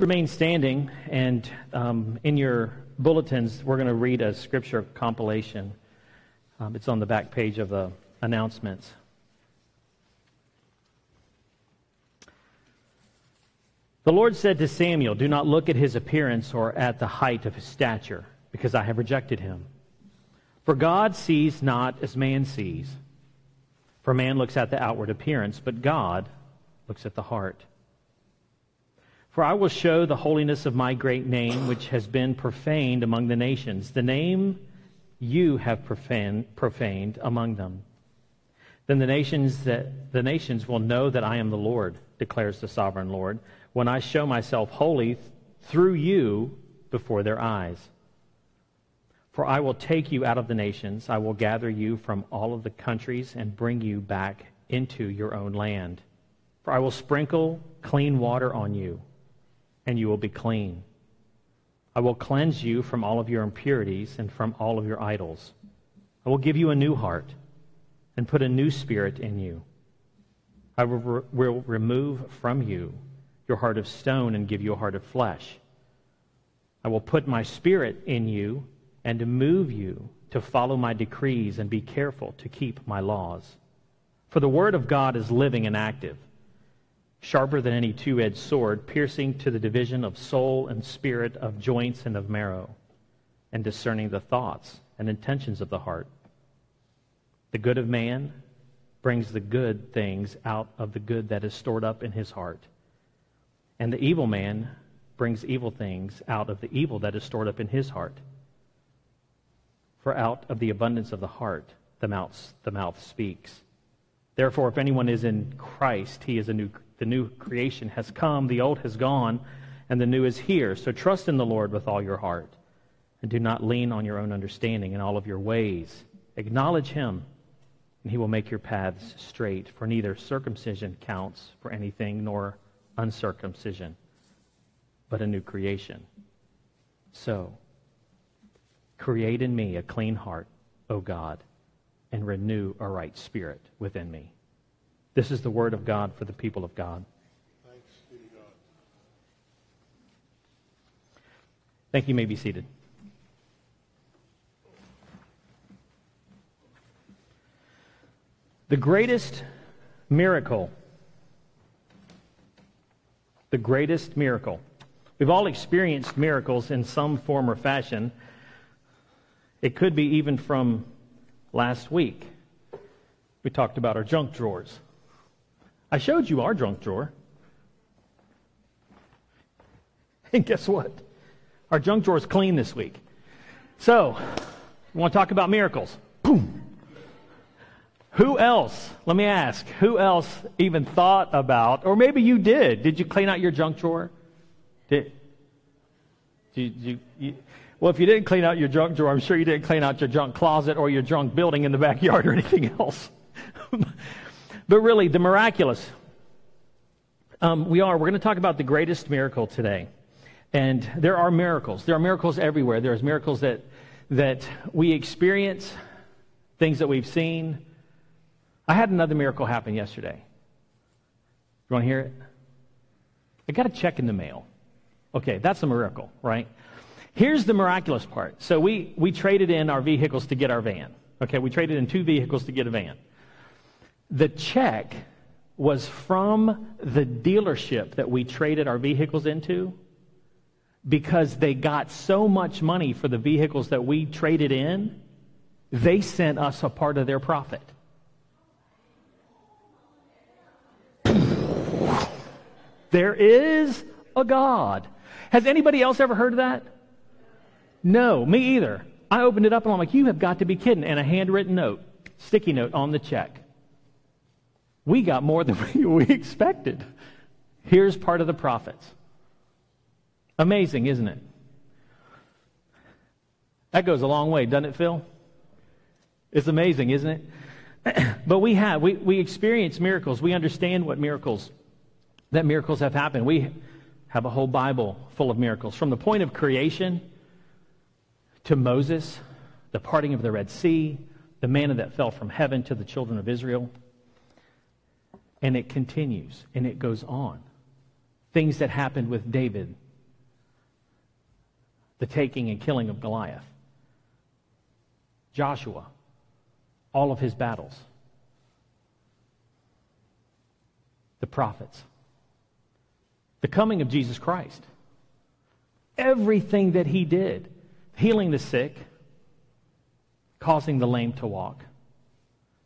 Remain standing, and um, in your bulletins, we're going to read a scripture compilation. Um, it's on the back page of the announcements. The Lord said to Samuel, Do not look at his appearance or at the height of his stature, because I have rejected him. For God sees not as man sees. For man looks at the outward appearance, but God looks at the heart. For I will show the holiness of my great name, which has been profaned among the nations, the name you have profaned, profaned among them. Then the nations, that, the nations will know that I am the Lord, declares the sovereign Lord, when I show myself holy through you before their eyes. For I will take you out of the nations, I will gather you from all of the countries and bring you back into your own land. For I will sprinkle clean water on you and you will be clean. I will cleanse you from all of your impurities and from all of your idols. I will give you a new heart and put a new spirit in you. I will, re- will remove from you your heart of stone and give you a heart of flesh. I will put my spirit in you and move you to follow my decrees and be careful to keep my laws. For the word of God is living and active sharper than any two edged sword, piercing to the division of soul and spirit, of joints and of marrow, and discerning the thoughts and intentions of the heart. The good of man brings the good things out of the good that is stored up in his heart. And the evil man brings evil things out of the evil that is stored up in his heart. For out of the abundance of the heart, the mouth, the mouth speaks. Therefore, if anyone is in Christ, he is a new the new creation has come, the old has gone, and the new is here. So trust in the Lord with all your heart, and do not lean on your own understanding in all of your ways. Acknowledge him, and he will make your paths straight. For neither circumcision counts for anything, nor uncircumcision, but a new creation. So, create in me a clean heart, O God, and renew a right spirit within me. This is the word of God for the people of God. Thanks be to God. Thank you. you may be seated. The greatest miracle, the greatest miracle. We've all experienced miracles in some form or fashion. It could be even from last week. We talked about our junk drawers. I showed you our junk drawer. And guess what? Our junk drawer is clean this week. So, you want to talk about miracles? Boom. Who else, let me ask, who else even thought about, or maybe you did, did you clean out your junk drawer? Did, did you, you, well, if you didn't clean out your junk drawer, I'm sure you didn't clean out your junk closet or your junk building in the backyard or anything else. But really, the miraculous. Um, we are. We're going to talk about the greatest miracle today. And there are miracles. There are miracles everywhere. There's miracles that, that we experience, things that we've seen. I had another miracle happen yesterday. You want to hear it? I got a check in the mail. Okay, that's a miracle, right? Here's the miraculous part. So we, we traded in our vehicles to get our van. Okay, we traded in two vehicles to get a van. The check was from the dealership that we traded our vehicles into because they got so much money for the vehicles that we traded in, they sent us a part of their profit. There is a God. Has anybody else ever heard of that? No, me either. I opened it up and I'm like, you have got to be kidding. And a handwritten note, sticky note on the check we got more than we expected. Here's part of the profits. Amazing, isn't it? That goes a long way, doesn't it, Phil? It's amazing, isn't it? but we have, we, we experience miracles. We understand what miracles, that miracles have happened. We have a whole Bible full of miracles. From the point of creation to Moses, the parting of the Red Sea, the manna that fell from heaven to the children of Israel. And it continues and it goes on. Things that happened with David the taking and killing of Goliath. Joshua, all of his battles. The prophets. The coming of Jesus Christ. Everything that he did, healing the sick, causing the lame to walk,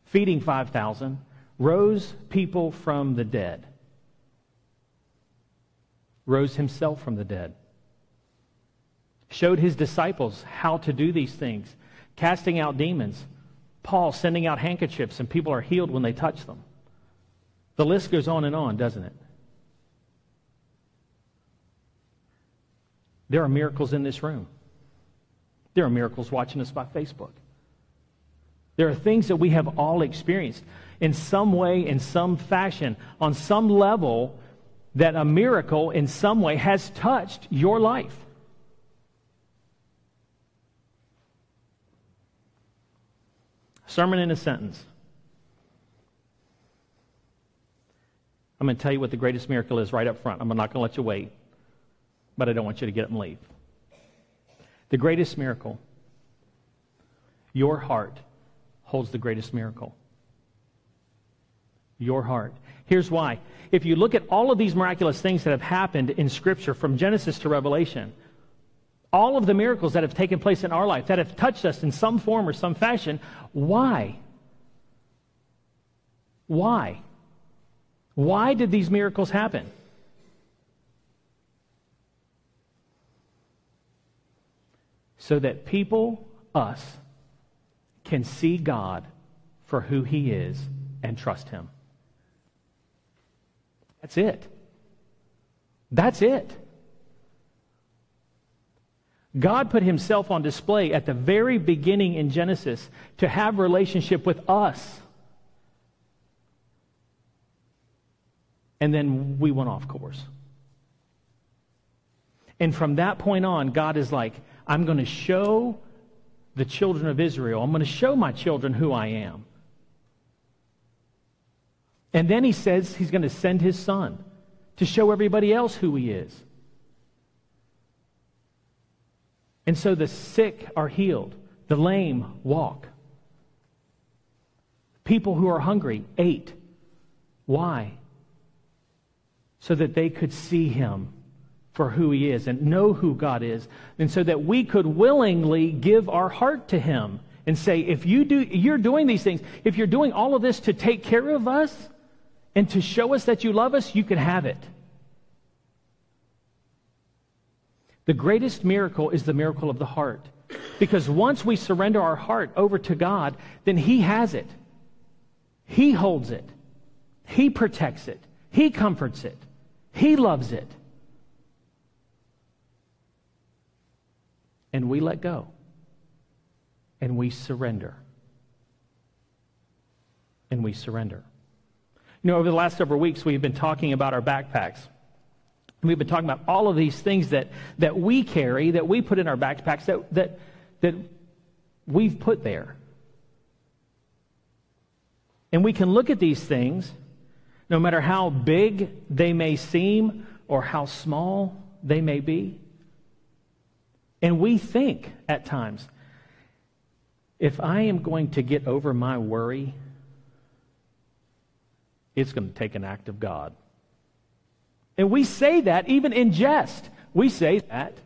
feeding 5,000, rose people from the dead, rose himself from the dead, showed his disciples how to do these things, casting out demons, Paul sending out handkerchiefs, and people are healed when they touch them. The list goes on and on, doesn't it? There are miracles in this room. There are miracles watching us by Facebook. There are things that we have all experienced in some way, in some fashion, on some level, that a miracle in some way has touched your life. Sermon in a sentence. I'm going to tell you what the greatest miracle is right up front. I'm not going to let you wait, but I don't want you to get up and leave. The greatest miracle, your heart holds the greatest miracle. Your heart. Here's why. If you look at all of these miraculous things that have happened in Scripture from Genesis to Revelation, all of the miracles that have taken place in our life, that have touched us in some form or some fashion, why? Why? Why did these miracles happen? So that people, us, can see God for who He is and trust Him. That's it. That's it. God put himself on display at the very beginning in Genesis to have relationship with us. And then we went off course. And from that point on, God is like, I'm going to show the children of Israel. I'm going to show my children who I am. And then he says he's going to send his son to show everybody else who he is. And so the sick are healed, the lame walk. People who are hungry ate. Why? So that they could see him for who he is and know who God is, and so that we could willingly give our heart to him and say, if you do, you're doing these things, if you're doing all of this to take care of us and to show us that you love us, you can have it. The greatest miracle is the miracle of the heart. Because once we surrender our heart over to God, then He has it. He holds it. He protects it. He comforts it. He loves it. And we let go. And we surrender. And we surrender. You know, over the last several weeks, we've been talking about our backpacks. We've been talking about all of these things that, that we carry, that we put in our backpacks, that, that, that we've put there. And we can look at these things, no matter how big they may seem or how small they may be. And we think at times, if I am going to get over my worry, it's going to take an act of God. And we say that even in jest. We say that.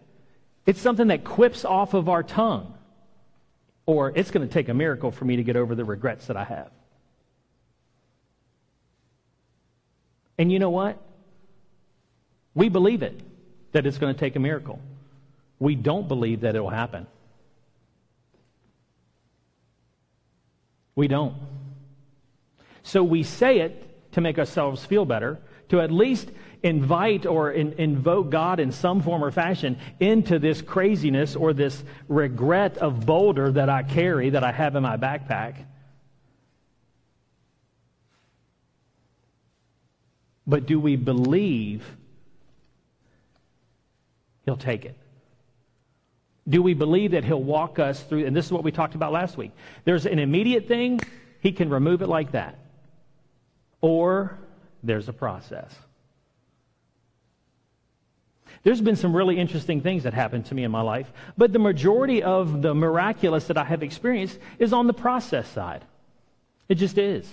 It's something that quips off of our tongue. Or it's going to take a miracle for me to get over the regrets that I have. And you know what? We believe it, that it's going to take a miracle. We don't believe that it will happen. We don't. So we say it to make ourselves feel better, to at least invite or in, invoke God in some form or fashion into this craziness or this regret of boulder that I carry, that I have in my backpack. But do we believe He'll take it? Do we believe that He'll walk us through? And this is what we talked about last week. There's an immediate thing, He can remove it like that. Or there's a process. There's been some really interesting things that happened to me in my life, but the majority of the miraculous that I have experienced is on the process side. It just is.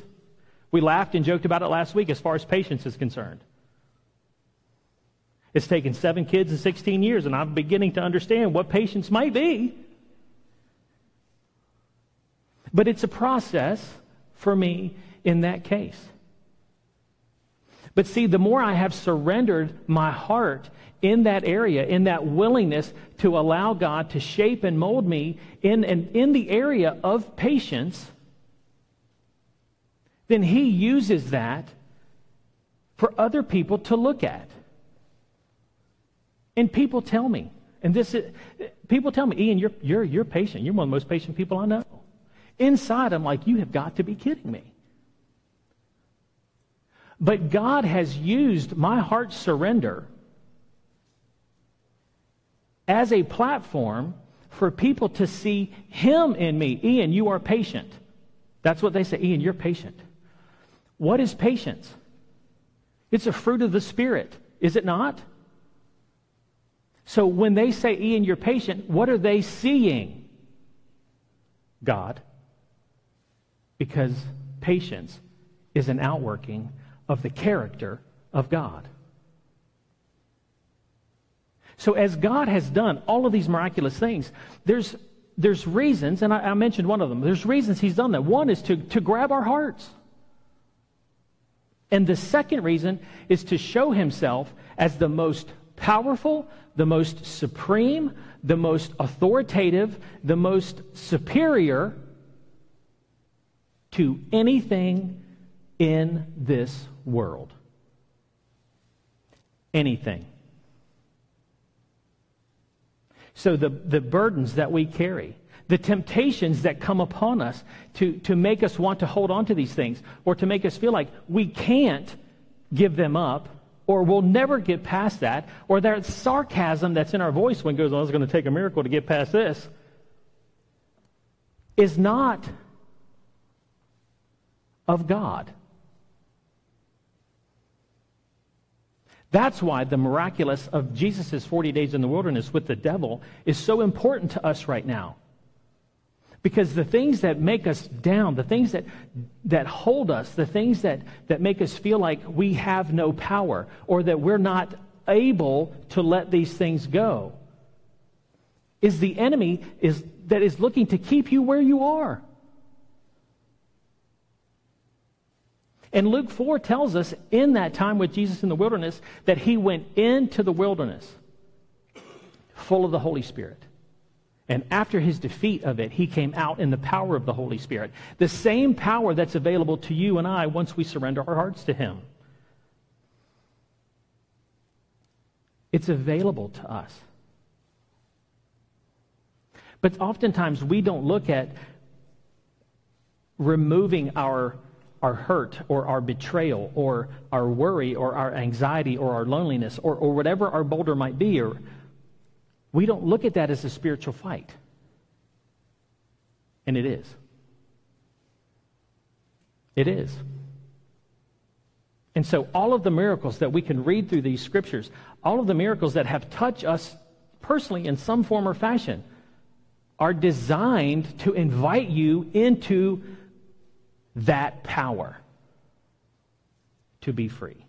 We laughed and joked about it last week as far as patience is concerned. It's taken seven kids and 16 years, and I'm beginning to understand what patience might be. But it's a process for me in that case. But see, the more I have surrendered my heart in that area, in that willingness to allow God to shape and mold me in, in, in the area of patience, then He uses that for other people to look at. And people tell me, and this is, people tell me, Ian, you're, you're, you're patient. You're one of the most patient people I know. Inside, I'm like, you have got to be kidding me. But God has used my heart surrender as a platform for people to see Him in me. Ian, you are patient. That's what they say. Ian, you're patient. What is patience? It's a fruit of the Spirit, is it not? So when they say, Ian, you're patient, what are they seeing? God. Because patience is an outworking of the character of God. So, as God has done all of these miraculous things, there's, there's reasons, and I, I mentioned one of them. There's reasons He's done that. One is to, to grab our hearts. And the second reason is to show Himself as the most powerful, the most supreme, the most authoritative, the most superior to anything in this world. Anything. So the, the burdens that we carry, the temptations that come upon us to, to make us want to hold on to these things or to make us feel like we can't give them up or we'll never get past that or that sarcasm that's in our voice when it goes, oh, it's going to take a miracle to get past this is not of God. That's why the miraculous of Jesus' 40 days in the wilderness with the devil is so important to us right now. Because the things that make us down, the things that, that hold us, the things that, that make us feel like we have no power or that we're not able to let these things go, is the enemy is, that is looking to keep you where you are. And Luke 4 tells us in that time with Jesus in the wilderness that he went into the wilderness full of the Holy Spirit. And after his defeat of it, he came out in the power of the Holy Spirit. The same power that's available to you and I once we surrender our hearts to him. It's available to us. But oftentimes we don't look at removing our our hurt or our betrayal or our worry or our anxiety or our loneliness or, or whatever our boulder might be, or we don't look at that as a spiritual fight. And it is. It is. And so, all of the miracles that we can read through these scriptures, all of the miracles that have touched us personally in some form or fashion, are designed to invite you into that power to be free.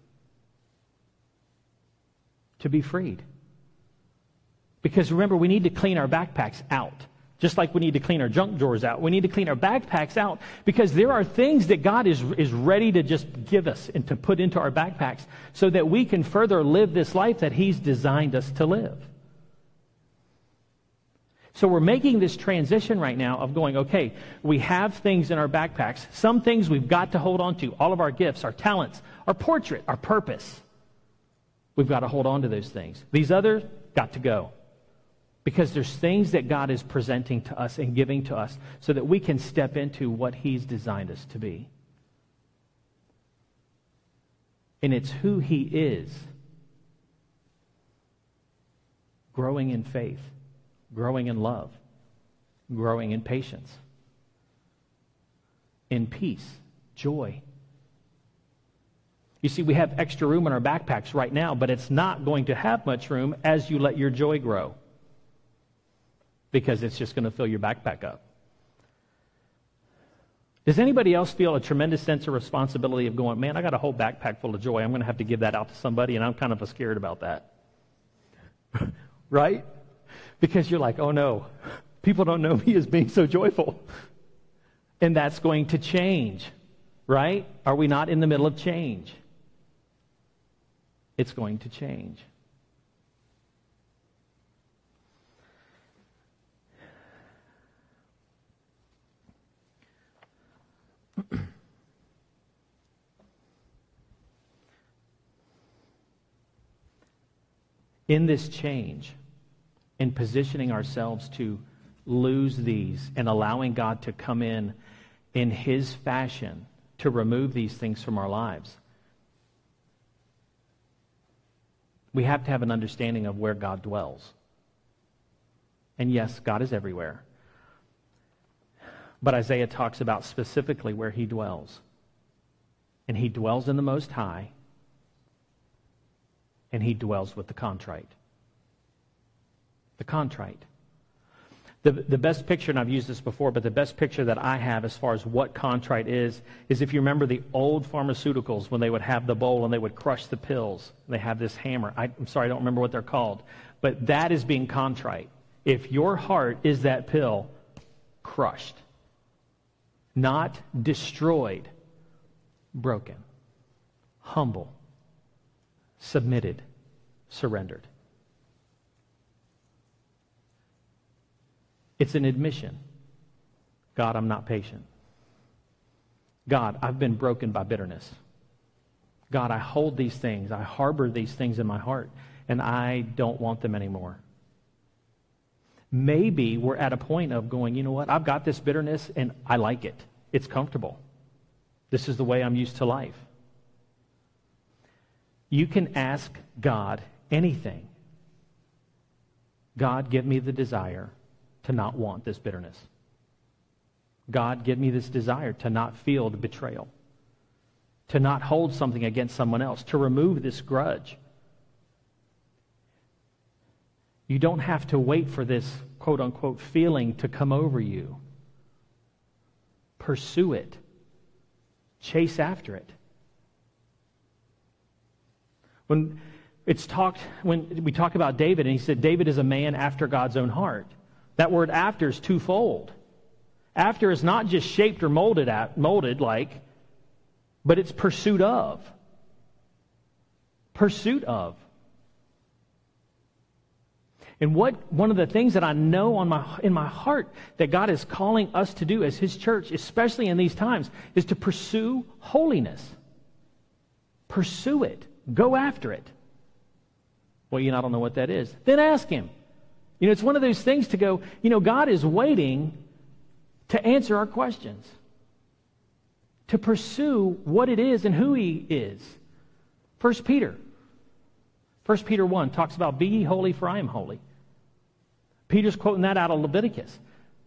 To be freed. Because remember, we need to clean our backpacks out. Just like we need to clean our junk drawers out. We need to clean our backpacks out because there are things that God is, is ready to just give us and to put into our backpacks so that we can further live this life that He's designed us to live. So we're making this transition right now of going, okay, we have things in our backpacks. Some things we've got to hold on to. All of our gifts, our talents, our portrait, our purpose. We've got to hold on to those things. These others got to go. Because there's things that God is presenting to us and giving to us so that we can step into what He's designed us to be. And it's who He is growing in faith growing in love, growing in patience, in peace, joy. You see, we have extra room in our backpacks right now, but it's not going to have much room as you let your joy grow because it's just going to fill your backpack up. Does anybody else feel a tremendous sense of responsibility of going, man, I got a whole backpack full of joy. I'm going to have to give that out to somebody, and I'm kind of scared about that. right? Because you're like, oh no, people don't know me as being so joyful. And that's going to change, right? Are we not in the middle of change? It's going to change. In this change, in positioning ourselves to lose these and allowing God to come in in His fashion to remove these things from our lives, we have to have an understanding of where God dwells. And yes, God is everywhere. But Isaiah talks about specifically where he dwells. And he dwells in the Most High, and he dwells with the contrite. The contrite. The, the best picture, and I've used this before, but the best picture that I have as far as what contrite is, is if you remember the old pharmaceuticals when they would have the bowl and they would crush the pills. They have this hammer. I, I'm sorry, I don't remember what they're called. But that is being contrite. If your heart is that pill, crushed, not destroyed, broken, humble, submitted, surrendered. It's an admission God, I'm not patient. God, I've been broken by bitterness. God, I hold these things, I harbor these things in my heart, and I don't want them anymore. Maybe we're at a point of going, you know what, I've got this bitterness and I like it. It's comfortable. This is the way I'm used to life. You can ask God anything. God, give me the desire to not want this bitterness. God, give me this desire to not feel the betrayal, to not hold something against someone else, to remove this grudge. You don't have to wait for this quote unquote feeling to come over you. Pursue it, chase after it. When it's talked, when we talk about David, and he said, David is a man after God's own heart. That word after is twofold. After is not just shaped or molded, at, molded like, but it's pursuit of. Pursuit of. And what one of the things that I know on my, in my heart that God is calling us to do as His church, especially in these times, is to pursue holiness. Pursue it. Go after it. Well, you know, I don't know what that is. Then ask Him. You know, it's one of those things to go, you know, God is waiting to answer our questions, to pursue what it is and who He is. First Peter. First Peter 1 talks about, Be ye holy, for I am holy. Peter's quoting that out of Leviticus.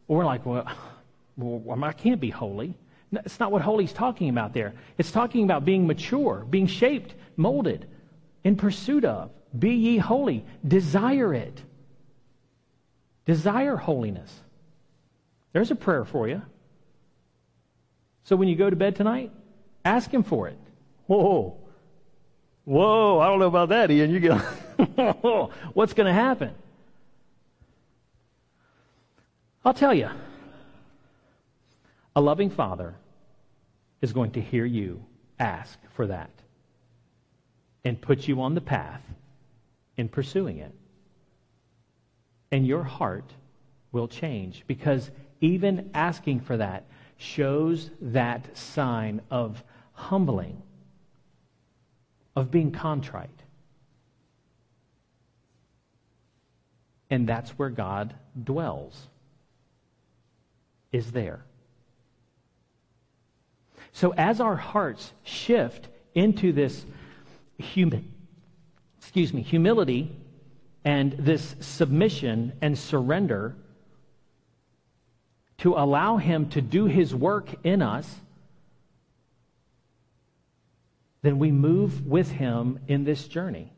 We're like, well, well, I can't be holy. It's not what holy's talking about there. It's talking about being mature, being shaped, molded, in pursuit of. Be ye holy. Desire it. Desire holiness. There's a prayer for you. So when you go to bed tonight, ask Him for it. Whoa. Whoa, I don't know about that, Ian. You get, what's going to happen? I'll tell you. A loving father is going to hear you ask for that and put you on the path in pursuing it. And your heart will change because even asking for that shows that sign of humbling, of being contrite. And that's where God dwells, is there. So as our hearts shift into this human, excuse me, humility and this submission and surrender to allow him to do his work in us, then we move with him in this journey.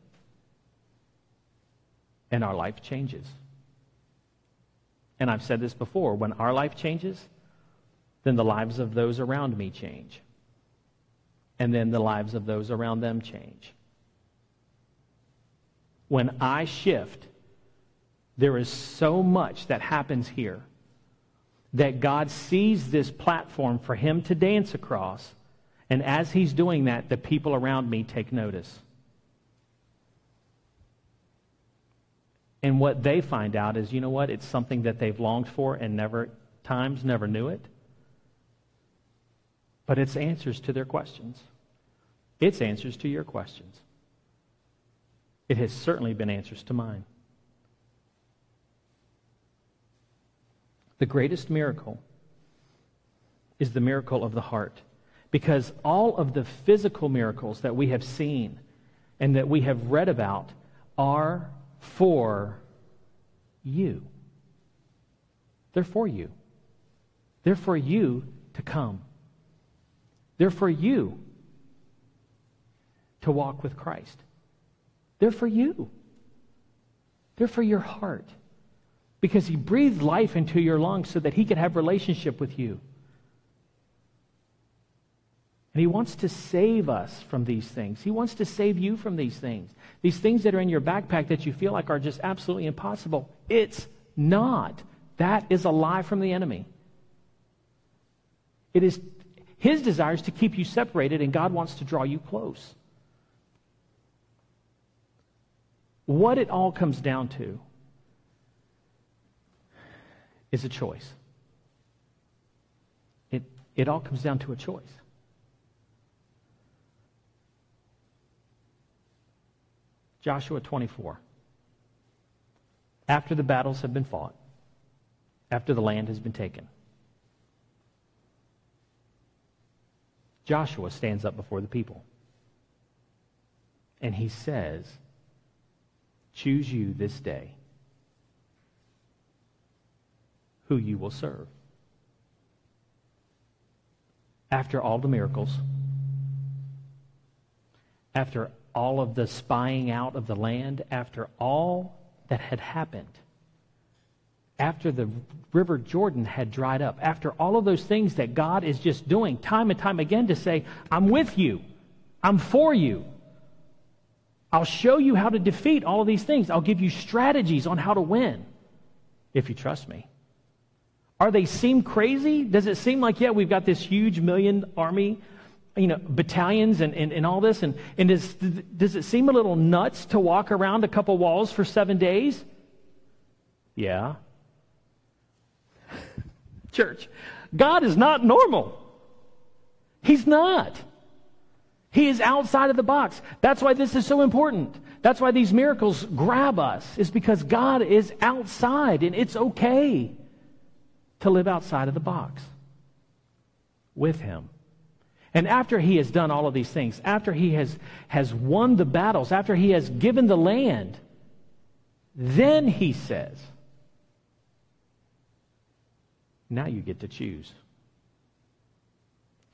And our life changes. And I've said this before when our life changes, then the lives of those around me change. And then the lives of those around them change. When I shift, there is so much that happens here that God sees this platform for him to dance across. And as he's doing that, the people around me take notice. And what they find out is, you know what? It's something that they've longed for and never, times never knew it. But it's answers to their questions. It's answers to your questions. It has certainly been answers to mine. The greatest miracle is the miracle of the heart. Because all of the physical miracles that we have seen and that we have read about are for you. They're for you. They're for you to come. They're for you to walk with Christ. They're for you. They're for your heart. Because he breathed life into your lungs so that he could have relationship with you. And he wants to save us from these things. He wants to save you from these things. These things that are in your backpack that you feel like are just absolutely impossible. It's not. That is a lie from the enemy. It is his desire is to keep you separated, and God wants to draw you close. What it all comes down to is a choice. It, it all comes down to a choice. Joshua 24. After the battles have been fought, after the land has been taken, Joshua stands up before the people. And he says, Choose you this day who you will serve. After all the miracles, after all of the spying out of the land, after all that had happened, after the river Jordan had dried up, after all of those things that God is just doing time and time again to say, I'm with you, I'm for you. I'll show you how to defeat all of these things. I'll give you strategies on how to win if you trust me. Are they seem crazy? Does it seem like, yeah, we've got this huge million army you know, battalions and, and, and all this? And, and does, does it seem a little nuts to walk around a couple walls for seven days? Yeah. Church, God is not normal. He's not. He is outside of the box. That's why this is so important. That's why these miracles grab us, is because God is outside, and it's okay to live outside of the box with Him. And after he has done all of these things, after he has, has won the battles, after he has given the land, then he says, now you get to choose.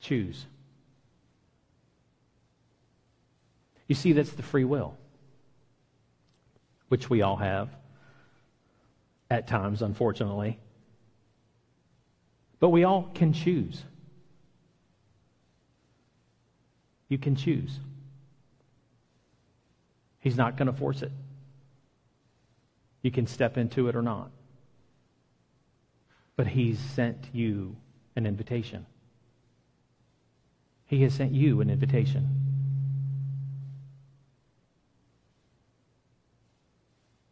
Choose. You see, that's the free will, which we all have at times, unfortunately. But we all can choose. You can choose. He's not going to force it. You can step into it or not. But He's sent you an invitation. He has sent you an invitation.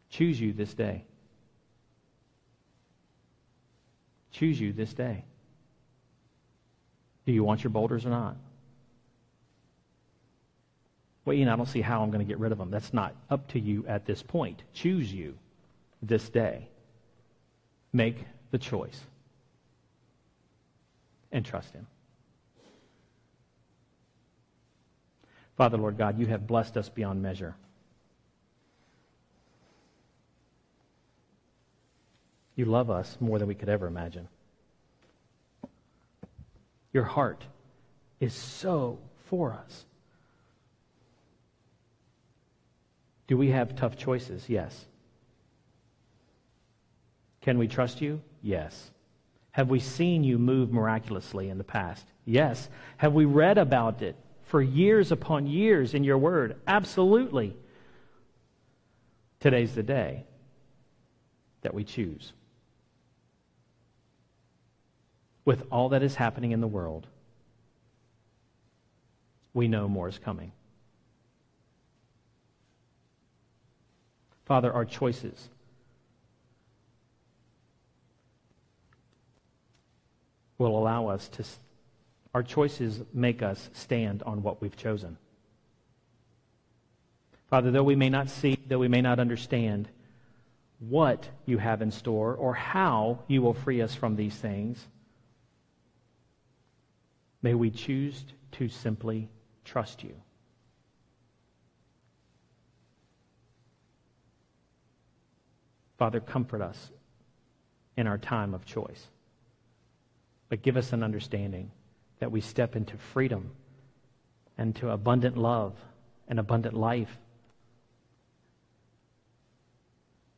Choose you this day. Choose you this day. Do you want your boulders or not? Well, Ian, I don't see how I'm going to get rid of them. That's not up to you at this point. Choose you this day. Make the choice. And trust Him. Father, Lord God, you have blessed us beyond measure. You love us more than we could ever imagine. Your heart is so for us. Do we have tough choices? Yes. Can we trust you? Yes. Have we seen you move miraculously in the past? Yes. Have we read about it for years upon years in your word? Absolutely. Today's the day that we choose. With all that is happening in the world, we know more is coming. Father, our choices will allow us to, our choices make us stand on what we've chosen. Father, though we may not see, though we may not understand what you have in store or how you will free us from these things, may we choose to simply trust you. Father, comfort us in our time of choice. But give us an understanding that we step into freedom and to abundant love and abundant life,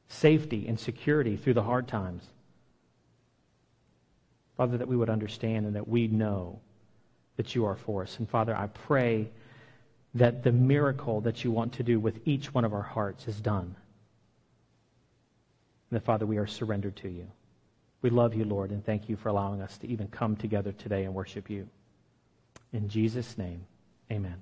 safety and security through the hard times. Father, that we would understand and that we know that you are for us. And Father, I pray that the miracle that you want to do with each one of our hearts is done. And that, Father, we are surrendered to you. We love you, Lord, and thank you for allowing us to even come together today and worship you. In Jesus' name, amen.